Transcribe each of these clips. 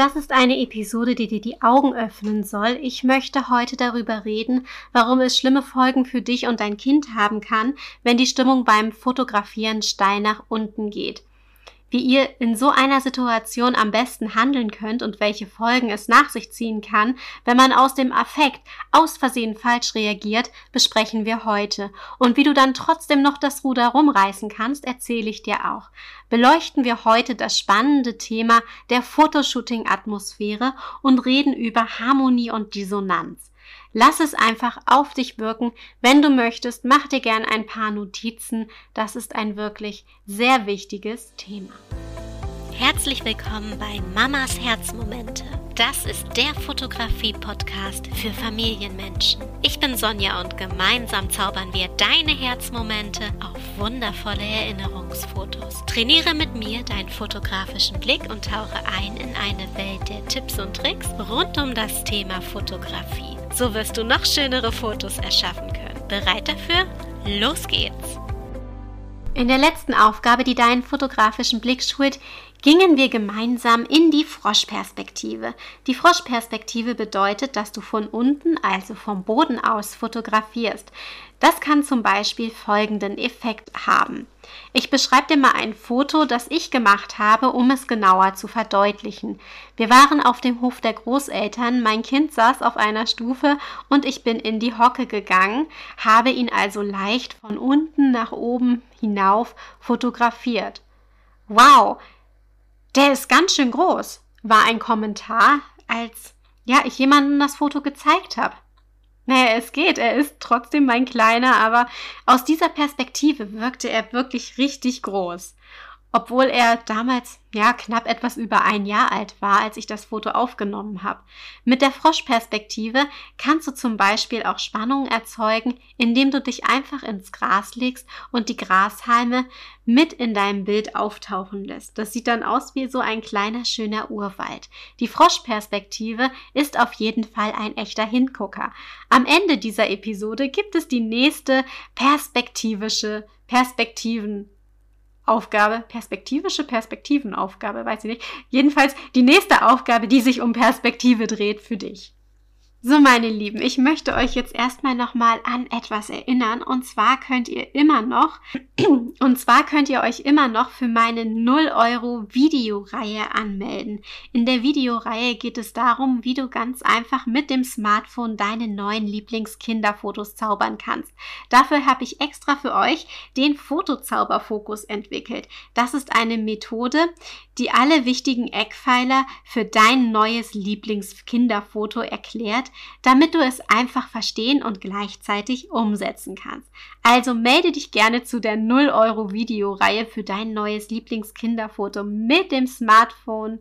Das ist eine Episode, die dir die Augen öffnen soll. Ich möchte heute darüber reden, warum es schlimme Folgen für dich und dein Kind haben kann, wenn die Stimmung beim Fotografieren steil nach unten geht wie ihr in so einer Situation am besten handeln könnt und welche Folgen es nach sich ziehen kann, wenn man aus dem Affekt aus Versehen falsch reagiert, besprechen wir heute. Und wie du dann trotzdem noch das Ruder rumreißen kannst, erzähle ich dir auch. Beleuchten wir heute das spannende Thema der Fotoshooting-Atmosphäre und reden über Harmonie und Dissonanz. Lass es einfach auf dich wirken. Wenn du möchtest, mach dir gern ein paar Notizen. Das ist ein wirklich sehr wichtiges Thema. Herzlich willkommen bei Mamas Herzmomente. Das ist der Fotografie-Podcast für Familienmenschen. Ich bin Sonja und gemeinsam zaubern wir deine Herzmomente auf wundervolle Erinnerungsfotos. Trainiere mit mir deinen fotografischen Blick und tauche ein in eine Welt der Tipps und Tricks rund um das Thema Fotografie. So wirst du noch schönere Fotos erschaffen können. Bereit dafür? Los geht's! In der letzten Aufgabe, die deinen fotografischen Blick schult, gingen wir gemeinsam in die Froschperspektive. Die Froschperspektive bedeutet, dass du von unten, also vom Boden aus, fotografierst. Das kann zum Beispiel folgenden Effekt haben. Ich beschreibe dir mal ein Foto, das ich gemacht habe, um es genauer zu verdeutlichen. Wir waren auf dem Hof der Großeltern, mein Kind saß auf einer Stufe und ich bin in die Hocke gegangen, habe ihn also leicht von unten nach oben hinauf fotografiert. Wow, der ist ganz schön groß, war ein Kommentar, als ja, ich jemandem das Foto gezeigt habe. Naja, es geht, er ist trotzdem mein Kleiner, aber aus dieser Perspektive wirkte er wirklich richtig groß obwohl er damals ja knapp etwas über ein Jahr alt war, als ich das Foto aufgenommen habe. Mit der Froschperspektive kannst du zum Beispiel auch Spannung erzeugen, indem du dich einfach ins Gras legst und die Grashalme mit in deinem Bild auftauchen lässt. Das sieht dann aus wie so ein kleiner schöner Urwald. Die Froschperspektive ist auf jeden Fall ein echter Hingucker. Am Ende dieser Episode gibt es die nächste perspektivische Perspektiven Aufgabe, perspektivische Perspektivenaufgabe, weiß ich nicht. Jedenfalls die nächste Aufgabe, die sich um Perspektive dreht für dich. So, meine Lieben, ich möchte euch jetzt erstmal nochmal an etwas erinnern. Und zwar könnt ihr immer noch, und zwar könnt ihr euch immer noch für meine 0 Euro Videoreihe anmelden. In der Videoreihe geht es darum, wie du ganz einfach mit dem Smartphone deine neuen Lieblingskinderfotos zaubern kannst. Dafür habe ich extra für euch den Fotozauberfokus entwickelt. Das ist eine Methode, die alle wichtigen Eckpfeiler für dein neues Lieblingskinderfoto erklärt damit du es einfach verstehen und gleichzeitig umsetzen kannst. Also melde dich gerne zu der 0 Euro Videoreihe für dein neues Lieblingskinderfoto mit dem Smartphone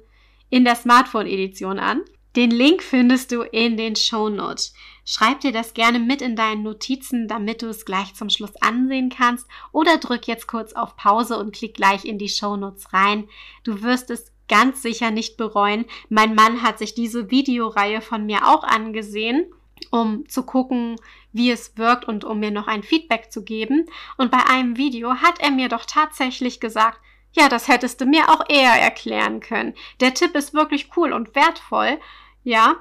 in der Smartphone-Edition an. Den Link findest du in den Show Notes. Schreib dir das gerne mit in deinen Notizen, damit du es gleich zum Schluss ansehen kannst oder drück jetzt kurz auf Pause und klick gleich in die Show Notes rein. Du wirst es ganz sicher nicht bereuen. Mein Mann hat sich diese Videoreihe von mir auch angesehen, um zu gucken, wie es wirkt und um mir noch ein Feedback zu geben. Und bei einem Video hat er mir doch tatsächlich gesagt, ja, das hättest du mir auch eher erklären können. Der Tipp ist wirklich cool und wertvoll. Ja,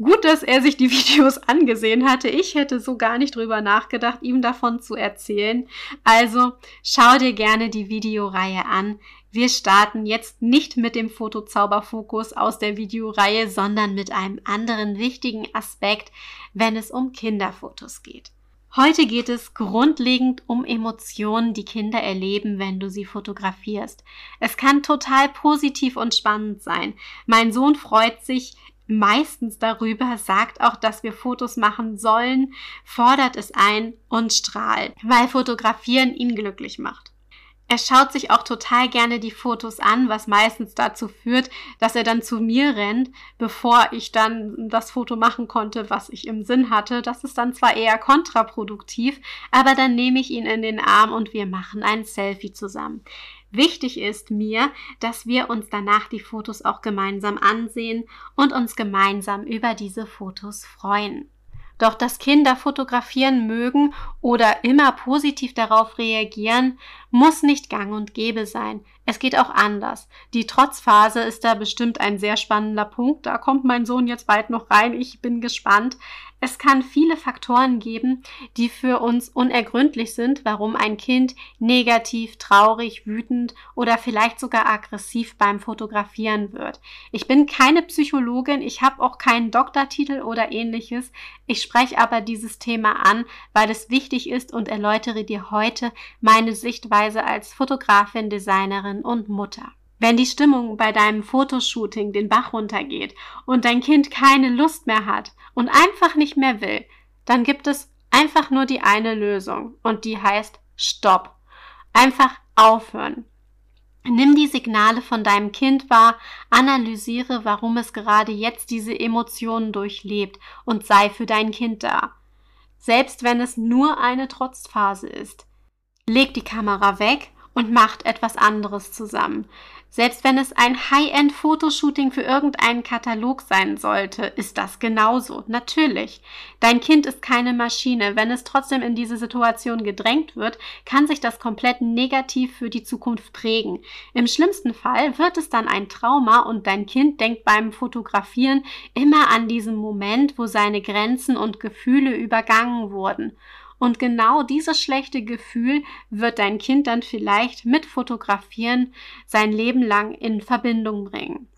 Gut, dass er sich die Videos angesehen hatte. Ich hätte so gar nicht drüber nachgedacht, ihm davon zu erzählen. Also schau dir gerne die Videoreihe an. Wir starten jetzt nicht mit dem Fotozauberfokus aus der Videoreihe, sondern mit einem anderen wichtigen Aspekt, wenn es um Kinderfotos geht. Heute geht es grundlegend um Emotionen, die Kinder erleben, wenn du sie fotografierst. Es kann total positiv und spannend sein. Mein Sohn freut sich meistens darüber, sagt auch, dass wir Fotos machen sollen, fordert es ein und strahlt, weil Fotografieren ihn glücklich macht. Er schaut sich auch total gerne die Fotos an, was meistens dazu führt, dass er dann zu mir rennt, bevor ich dann das Foto machen konnte, was ich im Sinn hatte. Das ist dann zwar eher kontraproduktiv, aber dann nehme ich ihn in den Arm und wir machen ein Selfie zusammen. Wichtig ist mir, dass wir uns danach die Fotos auch gemeinsam ansehen und uns gemeinsam über diese Fotos freuen. Doch dass Kinder fotografieren mögen oder immer positiv darauf reagieren, muss nicht gang und gäbe sein. Es geht auch anders. Die Trotzphase ist da bestimmt ein sehr spannender Punkt. Da kommt mein Sohn jetzt bald noch rein. Ich bin gespannt. Es kann viele Faktoren geben, die für uns unergründlich sind, warum ein Kind negativ, traurig, wütend oder vielleicht sogar aggressiv beim Fotografieren wird. Ich bin keine Psychologin, ich habe auch keinen Doktortitel oder ähnliches. Ich spreche aber dieses Thema an, weil es wichtig ist und erläutere dir heute meine Sichtweise als Fotografin, Designerin und Mutter. Wenn die Stimmung bei deinem Fotoshooting den Bach runtergeht und dein Kind keine Lust mehr hat und einfach nicht mehr will, dann gibt es einfach nur die eine Lösung und die heißt Stopp. Einfach aufhören. Nimm die Signale von deinem Kind wahr, analysiere, warum es gerade jetzt diese Emotionen durchlebt und sei für dein Kind da. Selbst wenn es nur eine Trotzphase ist. Leg die Kamera weg und macht etwas anderes zusammen. Selbst wenn es ein High-End-Fotoshooting für irgendeinen Katalog sein sollte, ist das genauso. Natürlich. Dein Kind ist keine Maschine. Wenn es trotzdem in diese Situation gedrängt wird, kann sich das komplett negativ für die Zukunft prägen. Im schlimmsten Fall wird es dann ein Trauma und dein Kind denkt beim Fotografieren immer an diesen Moment, wo seine Grenzen und Gefühle übergangen wurden. Und genau dieses schlechte Gefühl wird dein Kind dann vielleicht mit Fotografieren sein Leben lang in Verbindung bringen.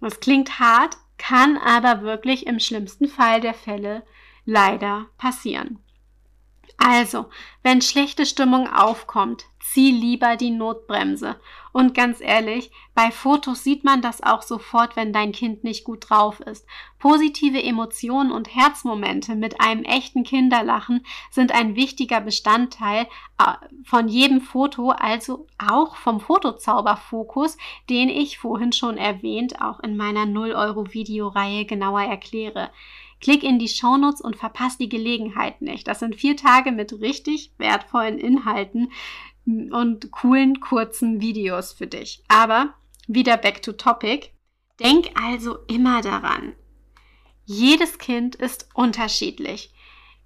Das klingt hart, kann aber wirklich im schlimmsten Fall der Fälle leider passieren. Also, wenn schlechte Stimmung aufkommt, zieh lieber die Notbremse. Und ganz ehrlich, bei Fotos sieht man das auch sofort, wenn dein Kind nicht gut drauf ist. Positive Emotionen und Herzmomente mit einem echten Kinderlachen sind ein wichtiger Bestandteil äh, von jedem Foto, also auch vom Fotozauberfokus, den ich vorhin schon erwähnt, auch in meiner 0 Euro Videoreihe genauer erkläre. Klick in die Shownotes und verpasst die Gelegenheit nicht. Das sind vier Tage mit richtig wertvollen Inhalten und coolen kurzen Videos für dich. Aber wieder back to topic. Denk also immer daran. Jedes Kind ist unterschiedlich.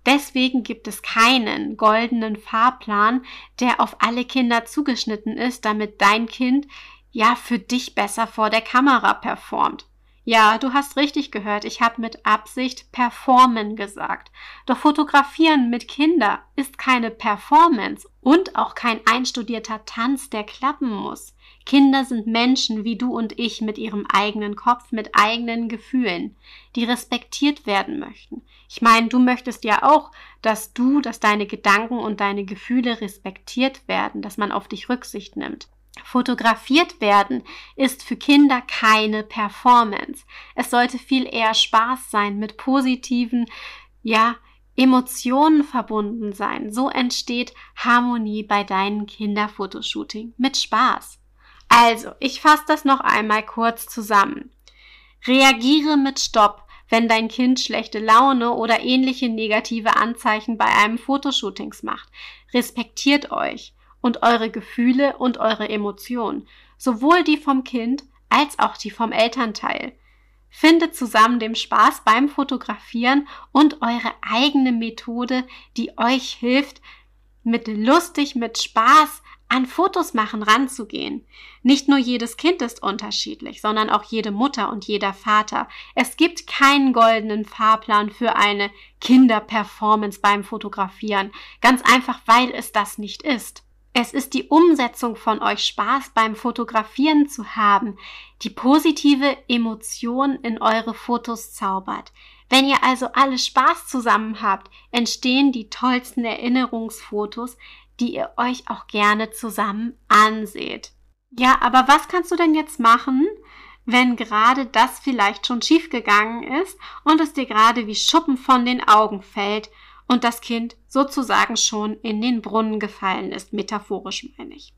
Deswegen gibt es keinen goldenen Fahrplan, der auf alle Kinder zugeschnitten ist, damit dein Kind ja für dich besser vor der Kamera performt. Ja, du hast richtig gehört, ich habe mit Absicht performen gesagt. Doch fotografieren mit Kinder ist keine Performance und auch kein einstudierter Tanz, der klappen muss. Kinder sind Menschen wie du und ich mit ihrem eigenen Kopf, mit eigenen Gefühlen, die respektiert werden möchten. Ich meine, du möchtest ja auch, dass du, dass deine Gedanken und deine Gefühle respektiert werden, dass man auf dich Rücksicht nimmt. Fotografiert werden ist für Kinder keine Performance. Es sollte viel eher Spaß sein, mit positiven, ja, Emotionen verbunden sein. So entsteht Harmonie bei deinen Kinderfotoshooting mit Spaß. Also, ich fasse das noch einmal kurz zusammen. Reagiere mit Stopp, wenn dein Kind schlechte Laune oder ähnliche negative Anzeichen bei einem Fotoshootings macht. Respektiert euch und eure Gefühle und eure Emotionen, sowohl die vom Kind als auch die vom Elternteil. Findet zusammen den Spaß beim Fotografieren und eure eigene Methode, die euch hilft, mit lustig, mit Spaß an Fotos machen ranzugehen. Nicht nur jedes Kind ist unterschiedlich, sondern auch jede Mutter und jeder Vater. Es gibt keinen goldenen Fahrplan für eine Kinderperformance beim Fotografieren, ganz einfach, weil es das nicht ist. Es ist die Umsetzung von euch Spaß beim Fotografieren zu haben, die positive Emotion in eure Fotos zaubert. Wenn ihr also alle Spaß zusammen habt, entstehen die tollsten Erinnerungsfotos, die ihr euch auch gerne zusammen anseht. Ja, aber was kannst du denn jetzt machen, wenn gerade das vielleicht schon schiefgegangen ist und es dir gerade wie Schuppen von den Augen fällt und das Kind sozusagen schon in den Brunnen gefallen ist, metaphorisch meine ich.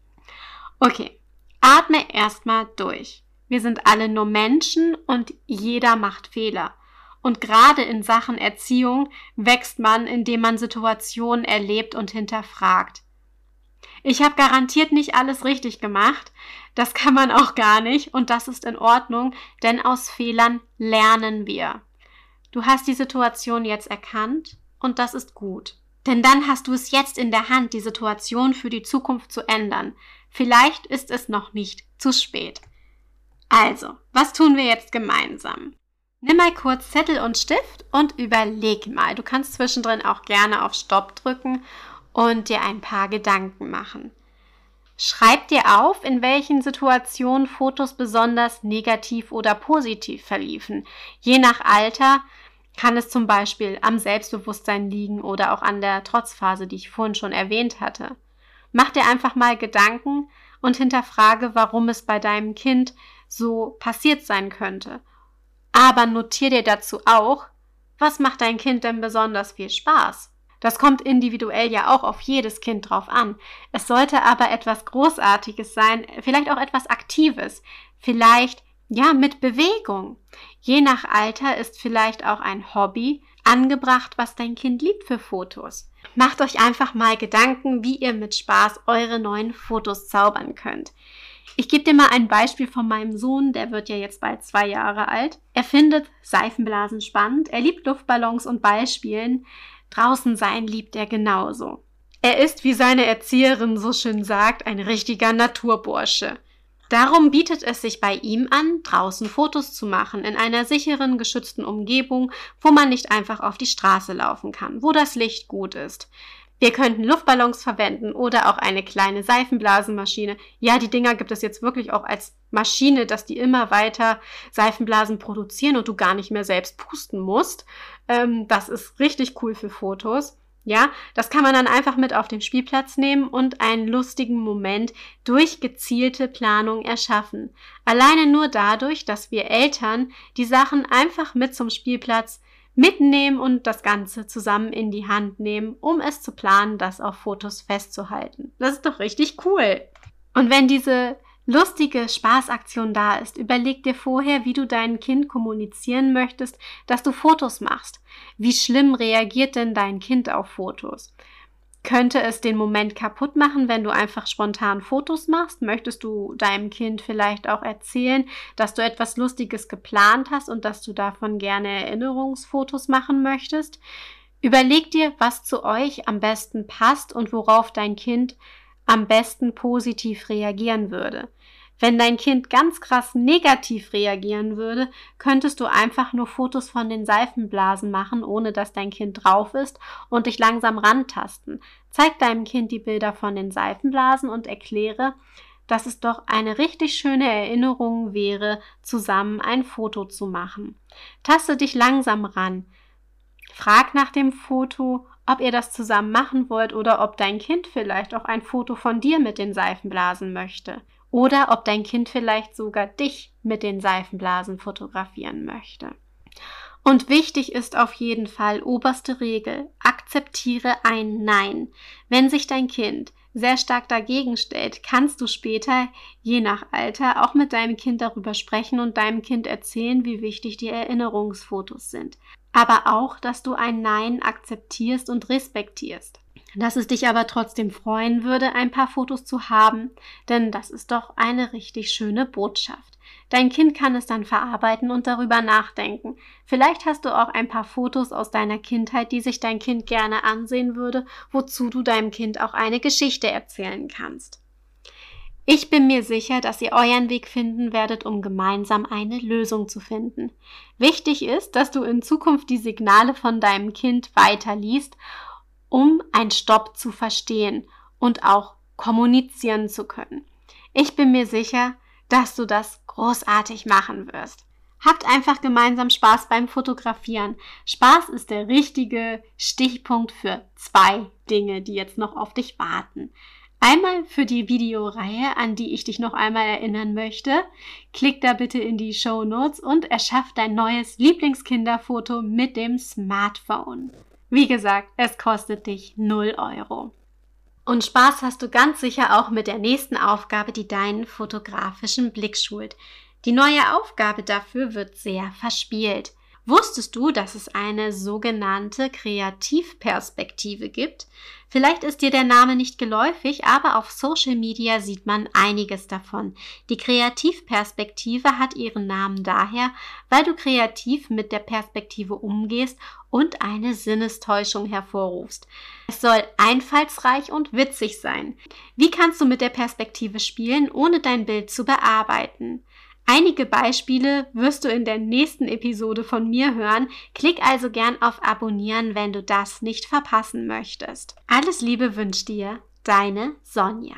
Okay, atme erstmal durch. Wir sind alle nur Menschen und jeder macht Fehler. Und gerade in Sachen Erziehung wächst man, indem man Situationen erlebt und hinterfragt. Ich habe garantiert nicht alles richtig gemacht. Das kann man auch gar nicht und das ist in Ordnung, denn aus Fehlern lernen wir. Du hast die Situation jetzt erkannt und das ist gut. Denn dann hast du es jetzt in der Hand, die Situation für die Zukunft zu ändern. Vielleicht ist es noch nicht zu spät. Also, was tun wir jetzt gemeinsam? Nimm mal kurz Zettel und Stift und überleg mal. Du kannst zwischendrin auch gerne auf Stopp drücken und dir ein paar Gedanken machen. Schreib dir auf, in welchen Situationen Fotos besonders negativ oder positiv verliefen. Je nach Alter kann es zum Beispiel am Selbstbewusstsein liegen oder auch an der Trotzphase, die ich vorhin schon erwähnt hatte. Mach dir einfach mal Gedanken und hinterfrage, warum es bei deinem Kind so passiert sein könnte. Aber notier dir dazu auch, was macht dein Kind denn besonders viel Spaß? Das kommt individuell ja auch auf jedes Kind drauf an. Es sollte aber etwas Großartiges sein, vielleicht auch etwas Aktives, vielleicht ja mit Bewegung. Je nach Alter ist vielleicht auch ein Hobby angebracht, was dein Kind liebt für Fotos. Macht euch einfach mal Gedanken, wie ihr mit Spaß eure neuen Fotos zaubern könnt. Ich gebe dir mal ein Beispiel von meinem Sohn, der wird ja jetzt bald zwei Jahre alt. Er findet Seifenblasen spannend, er liebt Luftballons und Ballspielen. Draußen sein liebt er genauso. Er ist, wie seine Erzieherin so schön sagt, ein richtiger Naturbursche. Darum bietet es sich bei ihm an, draußen Fotos zu machen, in einer sicheren, geschützten Umgebung, wo man nicht einfach auf die Straße laufen kann, wo das Licht gut ist. Wir könnten Luftballons verwenden oder auch eine kleine Seifenblasenmaschine. Ja, die Dinger gibt es jetzt wirklich auch als Maschine, dass die immer weiter Seifenblasen produzieren und du gar nicht mehr selbst pusten musst. Ähm, das ist richtig cool für Fotos. Ja, das kann man dann einfach mit auf den Spielplatz nehmen und einen lustigen Moment durch gezielte Planung erschaffen. Alleine nur dadurch, dass wir Eltern die Sachen einfach mit zum Spielplatz mitnehmen und das Ganze zusammen in die Hand nehmen, um es zu planen, das auf Fotos festzuhalten. Das ist doch richtig cool. Und wenn diese lustige Spaßaktion da ist, überleg dir vorher, wie du deinem Kind kommunizieren möchtest, dass du Fotos machst. Wie schlimm reagiert denn dein Kind auf Fotos? Könnte es den Moment kaputt machen, wenn du einfach spontan Fotos machst? Möchtest du deinem Kind vielleicht auch erzählen, dass du etwas Lustiges geplant hast und dass du davon gerne Erinnerungsfotos machen möchtest? Überleg dir, was zu euch am besten passt und worauf dein Kind am besten positiv reagieren würde. Wenn dein Kind ganz krass negativ reagieren würde, könntest du einfach nur Fotos von den Seifenblasen machen, ohne dass dein Kind drauf ist und dich langsam rantasten. Zeig deinem Kind die Bilder von den Seifenblasen und erkläre, dass es doch eine richtig schöne Erinnerung wäre, zusammen ein Foto zu machen. Taste dich langsam ran. Frag nach dem Foto, ob ihr das zusammen machen wollt oder ob dein Kind vielleicht auch ein Foto von dir mit den Seifenblasen möchte oder ob dein Kind vielleicht sogar dich mit den Seifenblasen fotografieren möchte. Und wichtig ist auf jeden Fall oberste Regel, akzeptiere ein Nein. Wenn sich dein Kind sehr stark dagegen stellt, kannst du später, je nach Alter, auch mit deinem Kind darüber sprechen und deinem Kind erzählen, wie wichtig die Erinnerungsfotos sind. Aber auch, dass du ein Nein akzeptierst und respektierst dass es dich aber trotzdem freuen würde, ein paar Fotos zu haben, denn das ist doch eine richtig schöne Botschaft. Dein Kind kann es dann verarbeiten und darüber nachdenken. Vielleicht hast du auch ein paar Fotos aus deiner Kindheit, die sich dein Kind gerne ansehen würde, wozu du deinem Kind auch eine Geschichte erzählen kannst. Ich bin mir sicher, dass ihr euren Weg finden werdet, um gemeinsam eine Lösung zu finden. Wichtig ist, dass du in Zukunft die Signale von deinem Kind weiterliest um ein Stopp zu verstehen und auch kommunizieren zu können. Ich bin mir sicher, dass du das großartig machen wirst. Habt einfach gemeinsam Spaß beim Fotografieren. Spaß ist der richtige Stichpunkt für zwei Dinge, die jetzt noch auf dich warten. Einmal für die Videoreihe, an die ich dich noch einmal erinnern möchte. Klick da bitte in die Show Notes und erschaff dein neues Lieblingskinderfoto mit dem Smartphone. Wie gesagt, es kostet dich 0 Euro. Und Spaß hast du ganz sicher auch mit der nächsten Aufgabe, die deinen fotografischen Blick schult. Die neue Aufgabe dafür wird sehr verspielt. Wusstest du, dass es eine sogenannte Kreativperspektive gibt? Vielleicht ist dir der Name nicht geläufig, aber auf Social Media sieht man einiges davon. Die Kreativperspektive hat ihren Namen daher, weil du kreativ mit der Perspektive umgehst und eine Sinnestäuschung hervorrufst. Es soll einfallsreich und witzig sein. Wie kannst du mit der Perspektive spielen, ohne dein Bild zu bearbeiten? Einige Beispiele wirst du in der nächsten Episode von mir hören. Klick also gern auf Abonnieren, wenn du das nicht verpassen möchtest. Alles Liebe wünscht dir deine Sonja.